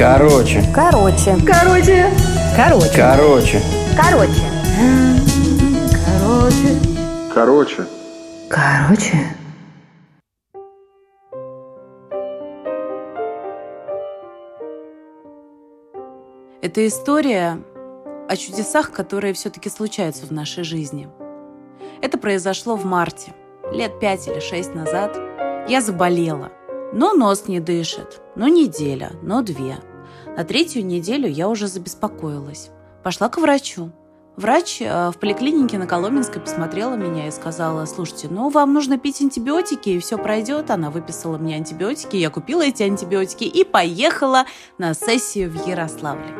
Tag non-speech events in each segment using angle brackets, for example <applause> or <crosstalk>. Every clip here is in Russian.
Короче. Короче. Короче. Короче. Короче. Короче. Короче. Короче. Короче. Это история о чудесах, которые все-таки случаются в нашей жизни. Это произошло в марте, лет пять или шесть назад. Я заболела. Но нос не дышит. Но неделя, но две. На третью неделю я уже забеспокоилась. Пошла к врачу. Врач э, в поликлинике на Коломенской посмотрела меня и сказала, слушайте, ну вам нужно пить антибиотики, и все пройдет. Она выписала мне антибиотики, я купила эти антибиотики и поехала на сессию в Ярославле.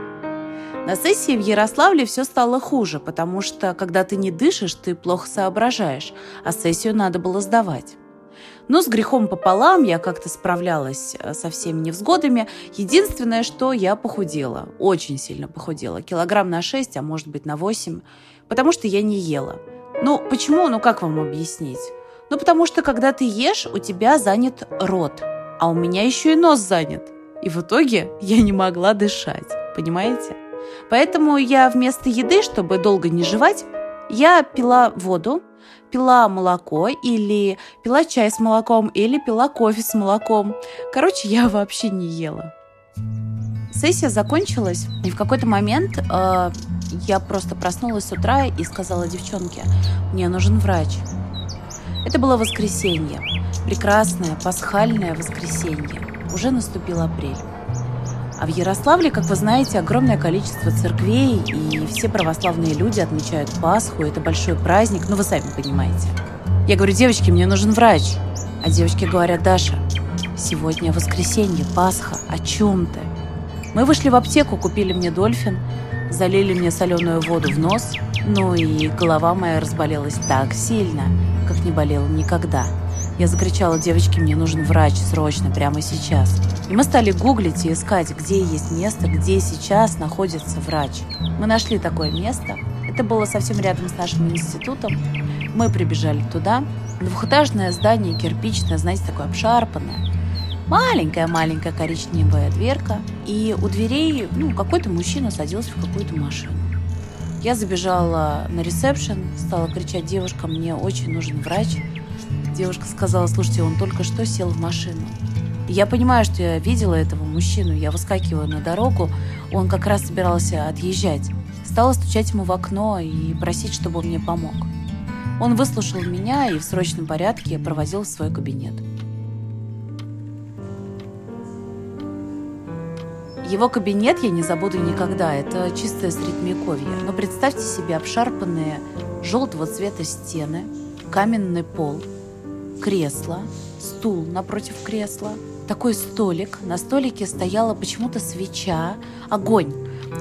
На сессии в Ярославле все стало хуже, потому что, когда ты не дышишь, ты плохо соображаешь, а сессию надо было сдавать. Но с грехом пополам я как-то справлялась э, со всеми невзгодами. Единственное, что я похудела, очень сильно похудела, килограмм на 6, а может быть на 8, потому что я не ела. Ну, почему? Ну, как вам объяснить? Ну, потому что, когда ты ешь, у тебя занят рот, а у меня еще и нос занят. И в итоге я не могла дышать, понимаете? Поэтому я вместо еды, чтобы долго не жевать, я пила воду, пила молоко или пила чай с молоком или пила кофе с молоком. Короче, я вообще не ела. Сессия закончилась, и в какой-то момент э, я просто проснулась с утра и сказала девчонке, мне нужен врач. Это было воскресенье, прекрасное пасхальное воскресенье. Уже наступил апрель. А в Ярославле, как вы знаете, огромное количество церквей, и все православные люди отмечают Пасху. Это большой праздник, ну вы сами понимаете. Я говорю, девочки, мне нужен врач. А девочки говорят, Даша, сегодня воскресенье, Пасха, о чем ты? Мы вышли в аптеку, купили мне дольфин, залили мне соленую воду в нос, ну и голова моя разболелась так сильно, как не болела никогда. Я закричала, девочки, мне нужен врач срочно, прямо сейчас. И мы стали гуглить и искать, где есть место, где сейчас находится врач. Мы нашли такое место. Это было совсем рядом с нашим институтом. Мы прибежали туда. Двухэтажное здание, кирпичное, знаете, такое обшарпанное. Маленькая-маленькая коричневая дверка. И у дверей ну, какой-то мужчина садился в какую-то машину. Я забежала на ресепшн, стала кричать, девушка, мне очень нужен врач. Девушка сказала, слушайте, он только что сел в машину. Я понимаю, что я видела этого мужчину. Я выскакиваю на дорогу. Он как раз собирался отъезжать. Стала стучать ему в окно и просить, чтобы он мне помог. Он выслушал меня и в срочном порядке провозил в свой кабинет. Его кабинет я не забуду никогда. Это чистое средневековье. Но представьте себе обшарпанные желтого цвета стены, каменный пол, кресло, стул напротив кресла, такой столик. На столике стояла почему-то свеча, огонь.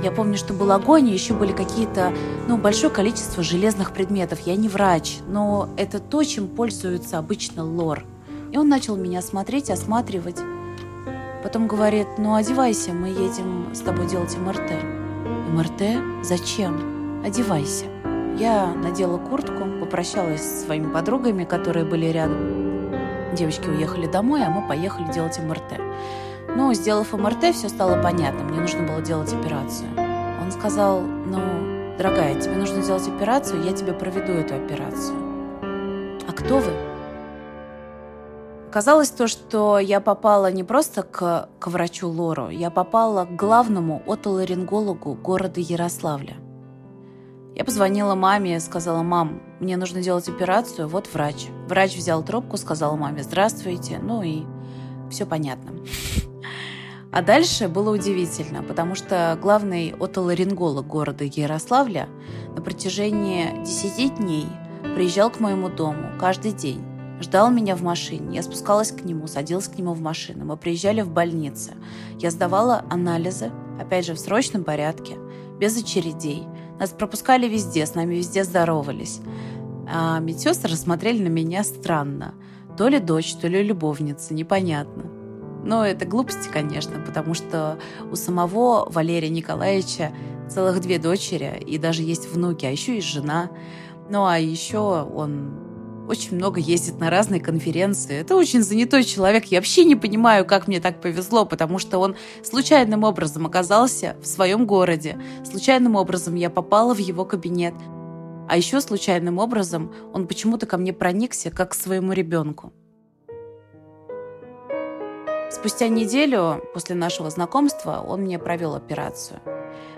Я помню, что был огонь, и еще были какие-то, ну, большое количество железных предметов. Я не врач, но это то, чем пользуется обычно лор. И он начал меня смотреть, осматривать. Потом говорит, ну, одевайся, мы едем с тобой делать МРТ. МРТ? Зачем? Одевайся. Я надела куртку, попрощалась со своими подругами, которые были рядом. Девочки уехали домой, а мы поехали делать МРТ. Но, сделав МРТ, все стало понятно. Мне нужно было делать операцию. Он сказал, ну, дорогая, тебе нужно сделать операцию, я тебе проведу эту операцию. А кто вы? Казалось то, что я попала не просто к, к врачу Лору, я попала к главному отоларингологу города Ярославля – я позвонила маме сказала, мам, мне нужно делать операцию, вот врач. Врач взял трубку, сказал маме, здравствуйте, ну и все понятно. <laughs> А дальше было удивительно, потому что главный отоларинголог города Ярославля на протяжении 10 дней приезжал к моему дому каждый день. Ждал меня в машине. Я спускалась к нему, садилась к нему в машину. Мы приезжали в больницу. Я сдавала анализы, опять же, в срочном порядке, без очередей – нас пропускали везде, с нами везде здоровались. А медсестры смотрели на меня странно. То ли дочь, то ли любовница, непонятно. Но это глупости, конечно, потому что у самого Валерия Николаевича целых две дочери, и даже есть внуки, а еще есть жена. Ну а еще он очень много ездит на разные конференции. Это очень занятой человек. Я вообще не понимаю, как мне так повезло, потому что он случайным образом оказался в своем городе. Случайным образом я попала в его кабинет. А еще случайным образом он почему-то ко мне проникся, как к своему ребенку. Спустя неделю после нашего знакомства он мне провел операцию.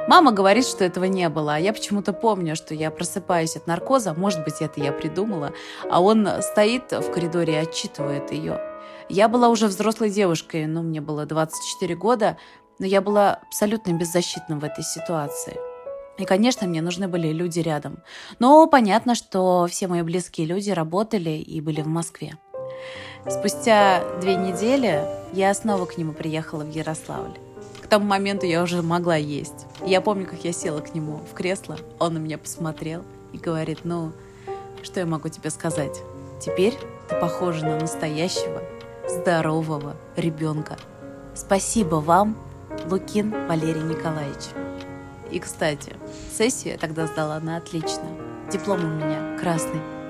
Мама говорит, что этого не было, а я почему-то помню, что я просыпаюсь от наркоза, может быть, это я придумала, а он стоит в коридоре и отчитывает ее. Я была уже взрослой девушкой, ну, мне было 24 года, но я была абсолютно беззащитна в этой ситуации. И, конечно, мне нужны были люди рядом. Но понятно, что все мои близкие люди работали и были в Москве. Спустя две недели я снова к нему приехала в Ярославль. К тому моменту я уже могла есть. Я помню, как я села к нему в кресло, он на меня посмотрел и говорит, ну, что я могу тебе сказать? Теперь ты похожа на настоящего, здорового ребенка. Спасибо вам, Лукин Валерий Николаевич. И, кстати, сессию я тогда сдала на отлично. Диплом у меня красный.